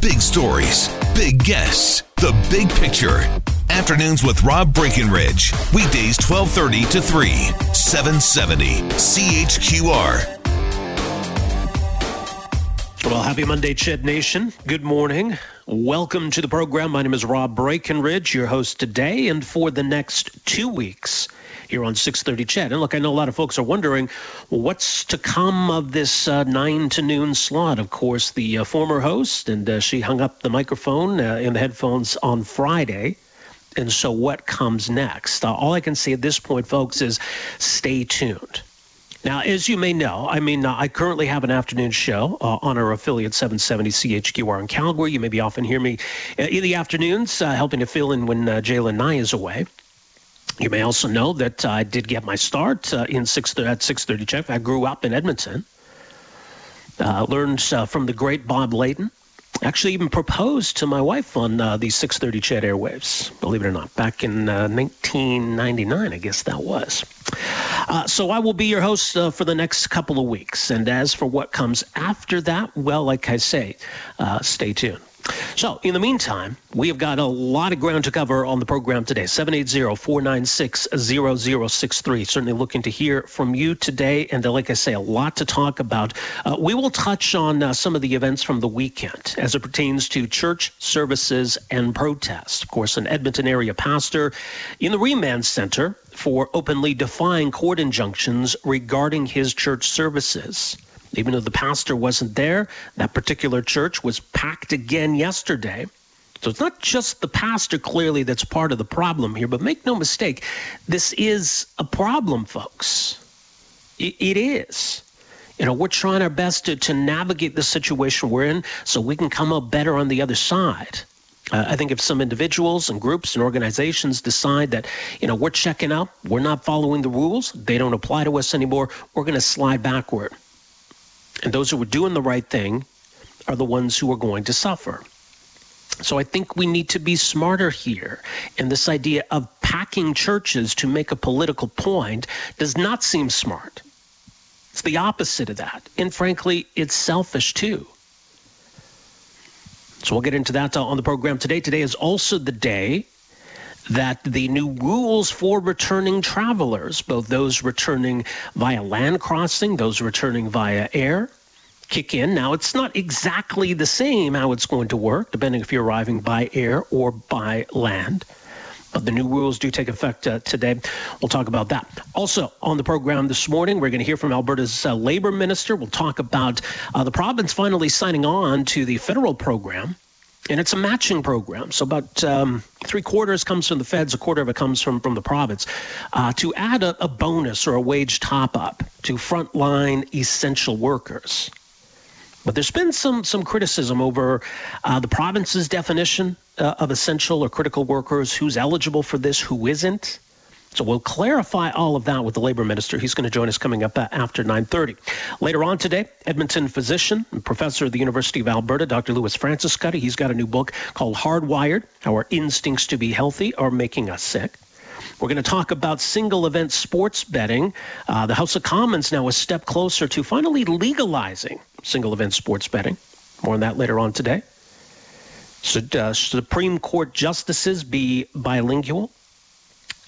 Big stories, big guests, the big picture. Afternoons with Rob Breckenridge. Weekdays 1230 to 3, 770 CHQR. Well, happy Monday, Ched Nation. Good morning. Welcome to the program. My name is Rob Breckenridge, your host today and for the next two weeks here on 630 Ched. And look, I know a lot of folks are wondering what's to come of this uh, 9 to noon slot. Of course, the uh, former host, and uh, she hung up the microphone uh, and the headphones on Friday. And so, what comes next? Uh, all I can say at this point, folks, is stay tuned. Now, as you may know, I mean, uh, I currently have an afternoon show uh, on our affiliate 770 CHQR in Calgary. You maybe often hear me uh, in the afternoons uh, helping to fill in when uh, Jalen Nye is away. You may also know that I did get my start uh, in six at 6:30 Ched. I grew up in Edmonton. learned from the great Bob Layton actually even proposed to my wife on uh, the 630 Ched airwaves, believe it or not, back in uh, 1999, I guess that was. Uh, so I will be your host uh, for the next couple of weeks. And as for what comes after that, well, like I say, uh, stay tuned. So, in the meantime, we have got a lot of ground to cover on the program today. 780 496 0063. Certainly looking to hear from you today. And like I say, a lot to talk about. Uh, we will touch on uh, some of the events from the weekend as it pertains to church services and protests. Of course, an Edmonton area pastor in the Remand Center for openly defying court injunctions regarding his church services. Even though the pastor wasn't there, that particular church was packed again yesterday. So it's not just the pastor clearly that's part of the problem here, but make no mistake, this is a problem, folks. it, it is. You know, we're trying our best to, to navigate the situation we're in so we can come out better on the other side. Uh, I think if some individuals and groups and organizations decide that, you know, we're checking out, we're not following the rules, they don't apply to us anymore, we're going to slide backward. And those who are doing the right thing are the ones who are going to suffer. So I think we need to be smarter here. And this idea of packing churches to make a political point does not seem smart. It's the opposite of that. And frankly, it's selfish too. So we'll get into that on the program today. Today is also the day that the new rules for returning travelers, both those returning via land crossing, those returning via air, kick in. Now, it's not exactly the same how it's going to work, depending if you're arriving by air or by land. But the new rules do take effect uh, today. We'll talk about that. Also, on the program this morning, we're going to hear from Alberta's uh, labor minister. We'll talk about uh, the province finally signing on to the federal program and it's a matching program. So about um, three quarters comes from the feds, a quarter of it comes from from the province. Uh, to add a, a, bonus or a wage top up to frontline essential workers. But there's been some some criticism over uh, the province's definition uh, of essential or critical workers, who's eligible for this, who isn't. So we'll clarify all of that with the labor minister. He's going to join us coming up uh, after 9:30. Later on today, Edmonton physician and professor at the University of Alberta, Dr. Louis Francescutti. He's got a new book called Hardwired: Our Instincts to Be Healthy Are Making Us Sick. We're going to talk about single event sports betting. Uh, the House of Commons now a step closer to finally legalizing single event sports betting. More on that later on today. Should uh, Supreme Court justices be bilingual?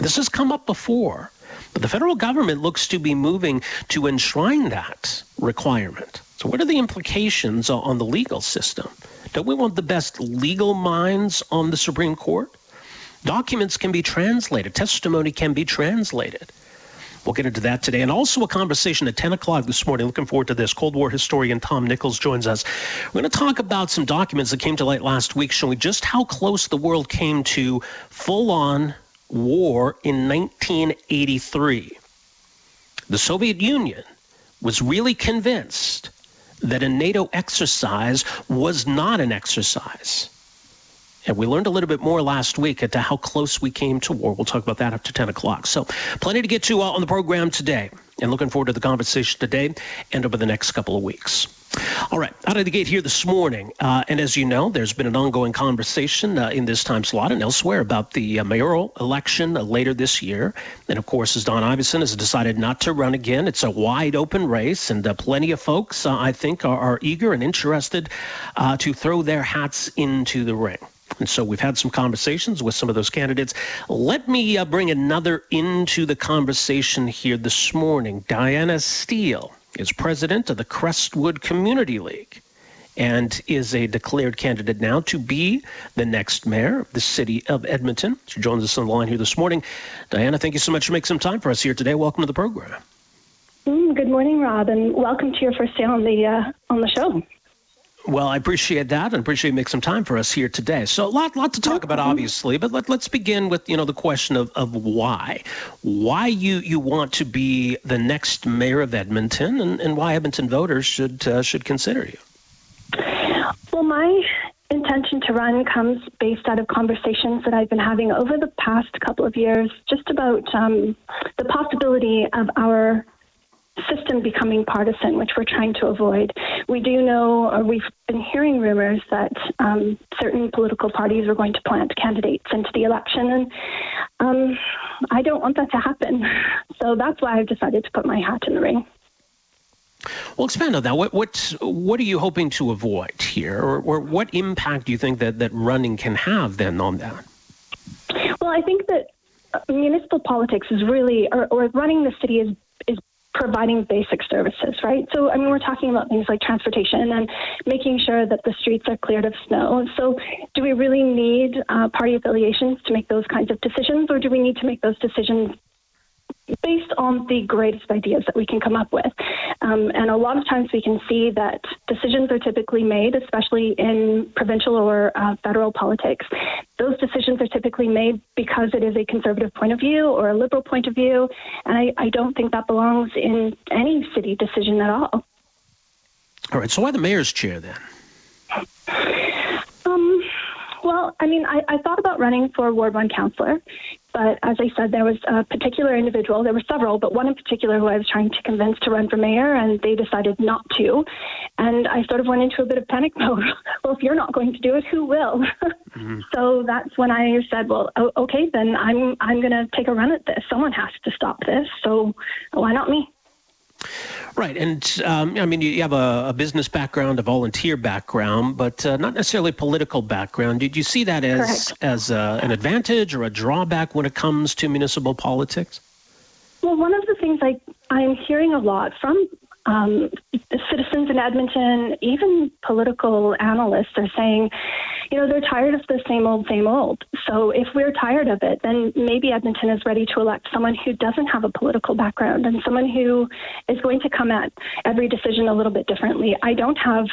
This has come up before, but the federal government looks to be moving to enshrine that requirement. So, what are the implications on the legal system? Don't we want the best legal minds on the Supreme Court? Documents can be translated, testimony can be translated. We'll get into that today. And also a conversation at 10 o'clock this morning. Looking forward to this. Cold War historian Tom Nichols joins us. We're going to talk about some documents that came to light last week showing just how close the world came to full on war in 1983. The Soviet Union was really convinced that a NATO exercise was not an exercise. And we learned a little bit more last week as to how close we came to war. We'll talk about that after 10 o'clock. So, plenty to get to uh, on the program today. And looking forward to the conversation today and over the next couple of weeks. All right, out of the gate here this morning. Uh, and as you know, there's been an ongoing conversation uh, in this time slot and elsewhere about the uh, mayoral election uh, later this year. And of course, as Don Iveson has decided not to run again, it's a wide open race, and uh, plenty of folks, I think, are, are, eager and interested to throw their hats into the ring. And so we've had some conversations with some of those candidates. Let me uh, bring another into the conversation here this morning. Diana Steele is president of the Crestwood Community League and is a declared candidate now to be the next mayor of the city of Edmonton. She joins us on the line here this morning. Diana, thank you so much for making some time for us here today. Welcome to the program. Mm, good morning, Rob, and welcome to your first day on the uh, on the show. Well, I appreciate that and appreciate you make some time for us here today. So a lot, lot to talk about, obviously, but let, us begin with you know the question of, of why, why you you want to be the next mayor of Edmonton, and, and why Edmonton voters should uh, should consider you. Well, my intention to run comes based out of conversations that I've been having over the past couple of years, just about um, the possibility of our system becoming partisan, which we're trying to avoid. We do know, or we've been hearing rumors that um, certain political parties are going to plant candidates into the election, and um, I don't want that to happen. So that's why I've decided to put my hat in the ring. Well, expand on that. What what what are you hoping to avoid here, or, or what impact do you think that, that running can have then on that? Well, I think that municipal politics is really, or, or running the city is is providing basic services, right? So, I mean, we're talking about things like transportation and making sure that the streets are cleared of snow. So, do we really need uh, party affiliations to make those kinds of decisions, or do we need to make those decisions based on the greatest ideas that we can come up with. Um, and a lot of times we can see that decisions are typically made, especially in provincial or uh, federal politics. Those decisions are typically made because it is a conservative point of view or a liberal point of view. And I, I don't think that belongs in any city decision at all. All right. So why the mayor's chair then? Um, well, I mean, I, I thought about running for Ward 1 councillor, but as I said, there was a particular individual, there were several, but one in particular who I was trying to convince to run for mayor, and they decided not to. And I sort of went into a bit of panic mode. well, if you're not going to do it, who will? mm-hmm. So that's when I said, well, okay, then I'm, I'm going to take a run at this. Someone has to stop this. So why not me? Right, and um, I mean, you have a, a, business background, a volunteer background, but uh, not necessarily a political background. Did you see that as Correct. as uh, an advantage or a drawback when it comes to municipal politics? Well, one of the things I I'm hearing a lot from um, citizens in Edmonton, even political analysts, are saying, you know, they're tired of the same old, same old. So if we're tired of it, then maybe Edmonton is ready to elect someone who doesn't have a political background and someone who is going to come at every decision a little bit differently. I don't have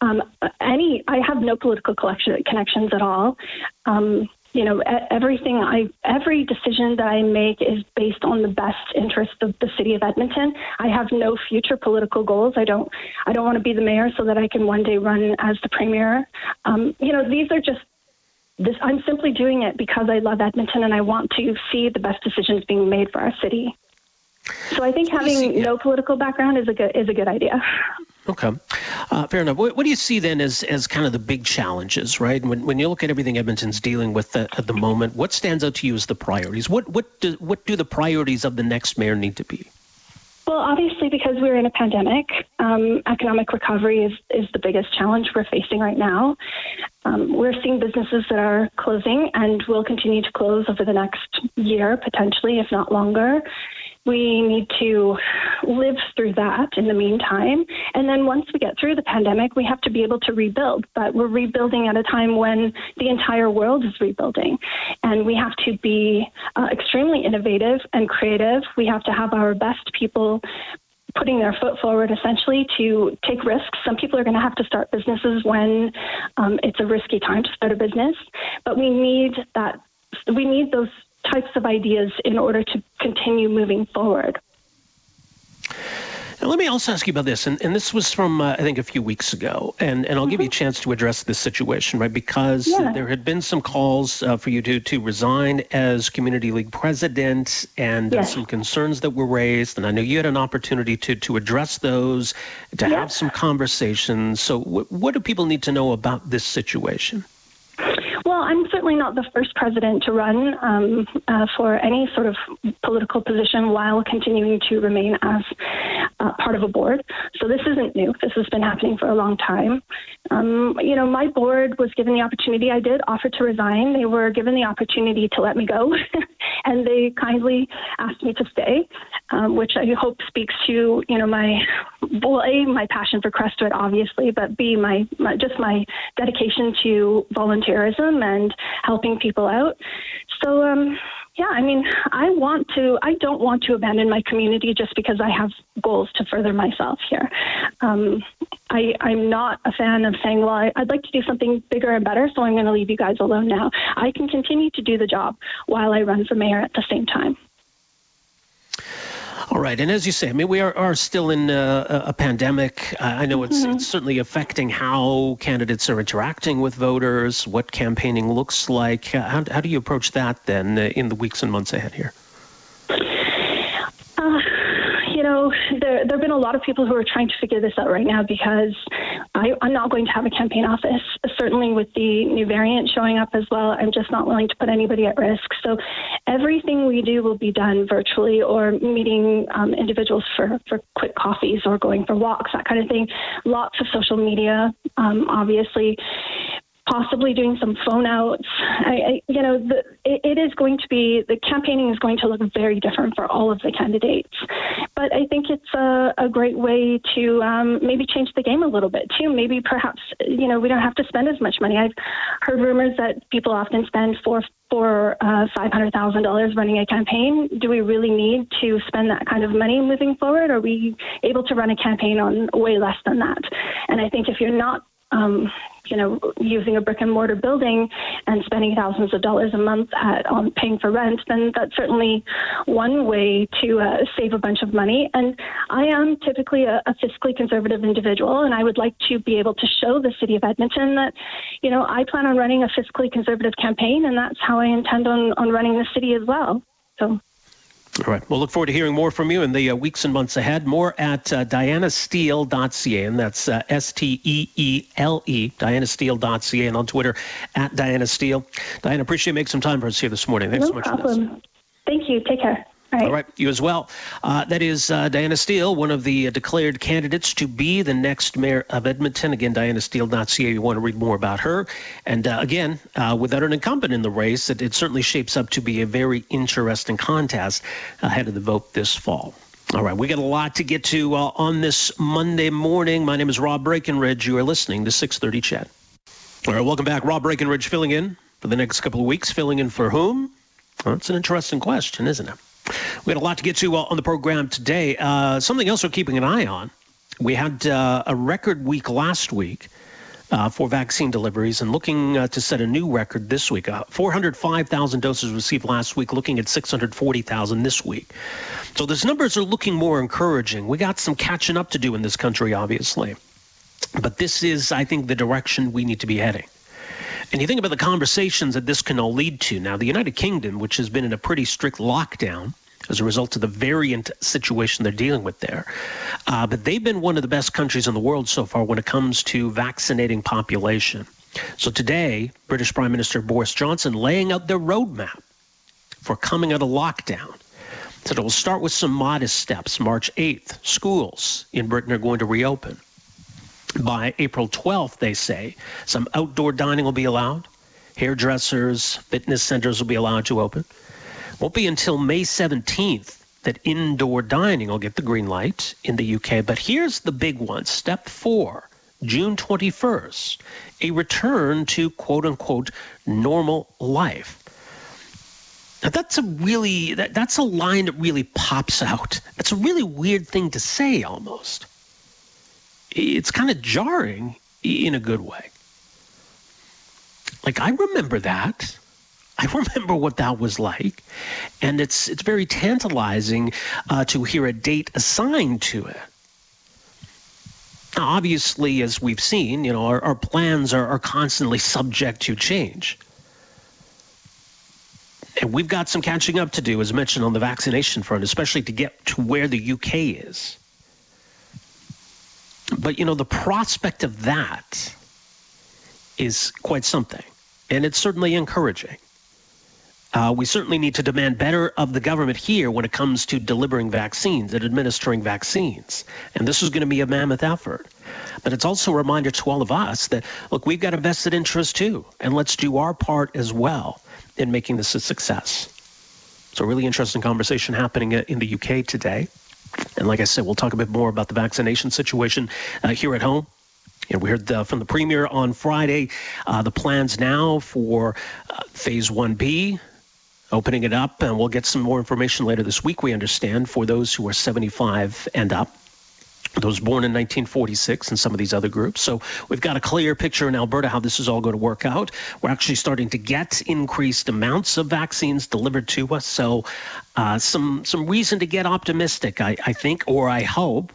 um, any, I have no political collection, connections at all. Um, you know, everything I, every decision that I make is based on the best interest of the city of Edmonton. I have no future political goals. I don't, I don't want to be the mayor so that I can one day run as the premier. Um, you know, these are just this, I'm simply doing it because I love Edmonton and I want to see the best decisions being made for our city. So I think having no political background is a good is a good idea. Okay, uh, fair enough. What, what, do you see then as, as kind of the big challenges, right? When, when you look at everything Edmonton's dealing with the, at the moment, what stands out to you as the priorities? What what do, what do the priorities of the next mayor need to be? Well, obviously, because we're in a pandemic, um, economic recovery is, is the biggest challenge we're facing right now. Um, we're seeing businesses that are closing and will continue to close over the next year, potentially, if not longer we need to live through that in the meantime. And then once we get through the pandemic, we have to be able to rebuild. But we're rebuilding at a time when the entire world is rebuilding. And we have to be uh, extremely innovative and creative. We have to have our best people putting their foot forward essentially to take risks. Some people are going to have to start businesses when um, it's a risky time to start a business, but we need that. We need those types of ideas in order to continue moving forward. Now, let me also ask you about this, and, and this was from uh, I think a few weeks ago, and, and I'll mm-hmm. give you a mm-hmm. chance to address this situation, right? Because yeah. there had been some calls uh, for you to to resign as community league president, and yes. some concerns that were raised, and I know you had an opportunity to to address those, to have some conversations. So, w- what do people need to know about this situation? Well, I'm certainly not the first president to run um, uh, for any sort of political position while continuing to remain as uh, part of a board. So this isn't new. This has been happening for a long time. Um, you know, my board was given the opportunity. I did offer to resign. They were given the opportunity to let me go, and they kindly asked me to stay, um, which I hope speaks to you know my well, a my passion for Crestwood, obviously, but b my, my just my dedication to volunteerism and helping people out. So, um, yeah, I mean, I want to, I don't want to abandon my community just because I have goals to further myself here. Um, I, I'm not a fan of saying, well, I, I'd like to do something bigger and better, so I'm going to leave you guys alone now. I can continue to do the job while I run for mayor at the same time. All right, and as you say, I mean, we are, are still in a, a pandemic. Uh, I know it's, mm-hmm. it's, certainly affecting how candidates are interacting with voters, what campaigning looks like. Uh, how, how do you approach that then uh, in the weeks and months ahead here? Uh, you know, there, there have been a lot of people who are trying to figure this out right now because I, am not going to have a campaign office. Certainly, with the new variant showing up as well, I'm just not willing to put anybody at risk. So, everything we do will be done virtually or meeting um, individuals for, for quick coffees or going for walks, that kind of thing. Lots of social media, um, obviously possibly doing some phone outs. I, I you know, the, it, it is going to be the campaigning is going to look very different for all of the candidates. But I think it's a, a great way to um, maybe change the game a little bit too. Maybe perhaps you know we don't have to spend as much money. I've heard rumors that people often spend four for uh, $500,000 running a campaign. Do we really need to spend that kind of money moving forward? Are we able to run a campaign on way less than that? And I think if you're not um, you know, using a brick and mortar building and spending thousands of dollars a month at on paying for rent, then that's certainly one way to uh, save a bunch of money. And I am typically a, a fiscally conservative individual, and I would like to be able to show the city of Edmonton that, you know, I plan on running a fiscally conservative campaign, and that's how I intend on, on running the city as well. So. All right. We'll look forward to hearing more from you in the uh, weeks and months ahead. More at uh, dianasteele.ca, and that's uh, S T E E L E, dianasteele.ca, and on Twitter at Diana Steele. Diana, appreciate you making some time for us here this morning. Thanks no so much problem. Thank you. Take care. All right. You as well. Uh, that is uh, Diana Steele, one of the uh, declared candidates to be the next mayor of Edmonton. Again, dianasteele.ca. You want to read more about her. And uh, again, uh, without an incumbent in the race, it, it, certainly shapes up to be a very interesting contest ahead of the vote this fall. All right, we got a lot to get to uh, on this Monday morning. My name is Rob Breckenridge. You are listening to 630 CHED. All right, welcome back. Rob Breckenridge filling in for the next couple of weeks. Filling in for whom? Well, that's an interesting question, isn't it? We had a lot to get to uh, on the program today. Uh, something else we're keeping an eye on. We had uh, a record week last week uh, for vaccine deliveries and looking uh, to set a new record this week. Uh, 405,000 doses received last week, looking at 640,000 this week. So those numbers are looking more encouraging. We got some catching up to do in this country, obviously. But this is, I think, the direction we need to be heading. And you think about the conversations that this can all lead to. Now, the United Kingdom, which has been in a pretty strict lockdown as a result of the variant situation they're dealing with there, uh, but they've been one of the best countries in the world so far when it comes to vaccinating population. So today, British Prime Minister Boris Johnson laying out their roadmap for coming out of lockdown. So it will start with some modest steps. March 8th, schools in Britain are going to reopen by April 12th, they say, some outdoor dining will be allowed. Hairdressers, fitness centers will be allowed to open. Won't be until May 17th that indoor dining will get the green light in the UK. But here's the big one step four, June 21st, a return to quote unquote normal life. Now that's a really that, that's a line that really pops out. That's a really weird thing to say almost it's kind of jarring in a good way. Like I remember that. I remember what that was like, and it's it's very tantalizing uh, to hear a date assigned to it. Now, obviously, as we've seen, you know, our, our plans are, are constantly subject to change. And we've got some catching up to do, as mentioned, on the vaccination front, especially to get to where the UK is. But, you know, the prospect of that is quite something. And it's certainly encouraging. Uh, we certainly need to demand better of the government here when it comes to delivering vaccines and administering vaccines. And this is going to be a mammoth effort. But it's also a reminder to all of us that, look, we've got a vested interest too, and let's do our part as well in making this a success. So, a really interesting conversation happening in the UK today. And like I said, we'll talk a bit more about the vaccination situation uh, here at home. And we heard the, from the premier on Friday uh, the plans now for uh, phase 1B, opening it up, and we'll get some more information later this week, we understand, for those who are 75 and up those born in 1946 and some of these other groups. So we've got a clear picture in Alberta how this is all going to work out. We're actually starting to get increased amounts of vaccines delivered to us. So uh, some some reason to get optimistic, I, I think, or I hope,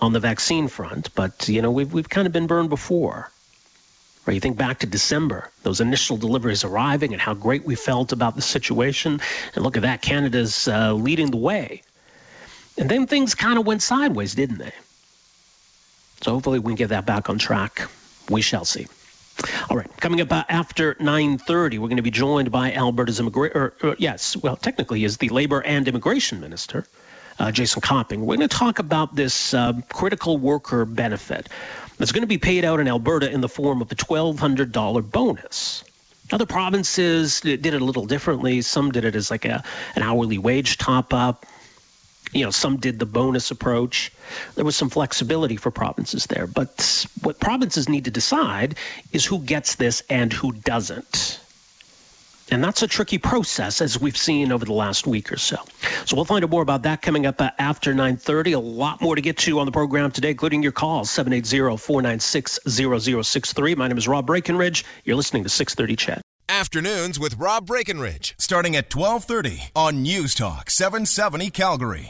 on the vaccine front. But you know we've we've kind of been burned before. Right? You think back to December, those initial deliveries arriving and how great we felt about the situation. And look at that, Canada's uh, leading the way and then things kind of went sideways, didn't they? So hopefully we can get that back on track. We shall see. All right, coming up uh, after 9:30, we're going to be joined by Alberta's immigration. Yes, well, technically, is the Labor and Immigration Minister, uh, Jason Copping. We're going to talk about this uh, critical worker benefit that's going to be paid out in Alberta in the form of a $1,200 bonus. Other provinces did it a little differently. Some did it as like a an hourly wage top up you know, some did the bonus approach. There was some flexibility for provinces there. But what provinces need to decide is who gets this and who doesn't. And that's a tricky process, as we've seen over the last week or so. So we'll find out more about that coming up uh, after 9:30. A lot more to get to on the program today, including your calls 780-496-0063. My name is Rob Breckenridge. You're listening to 630 Ched. Afternoons with Rob Breckenridge, starting at 1230 on News Talk 770 Calgary.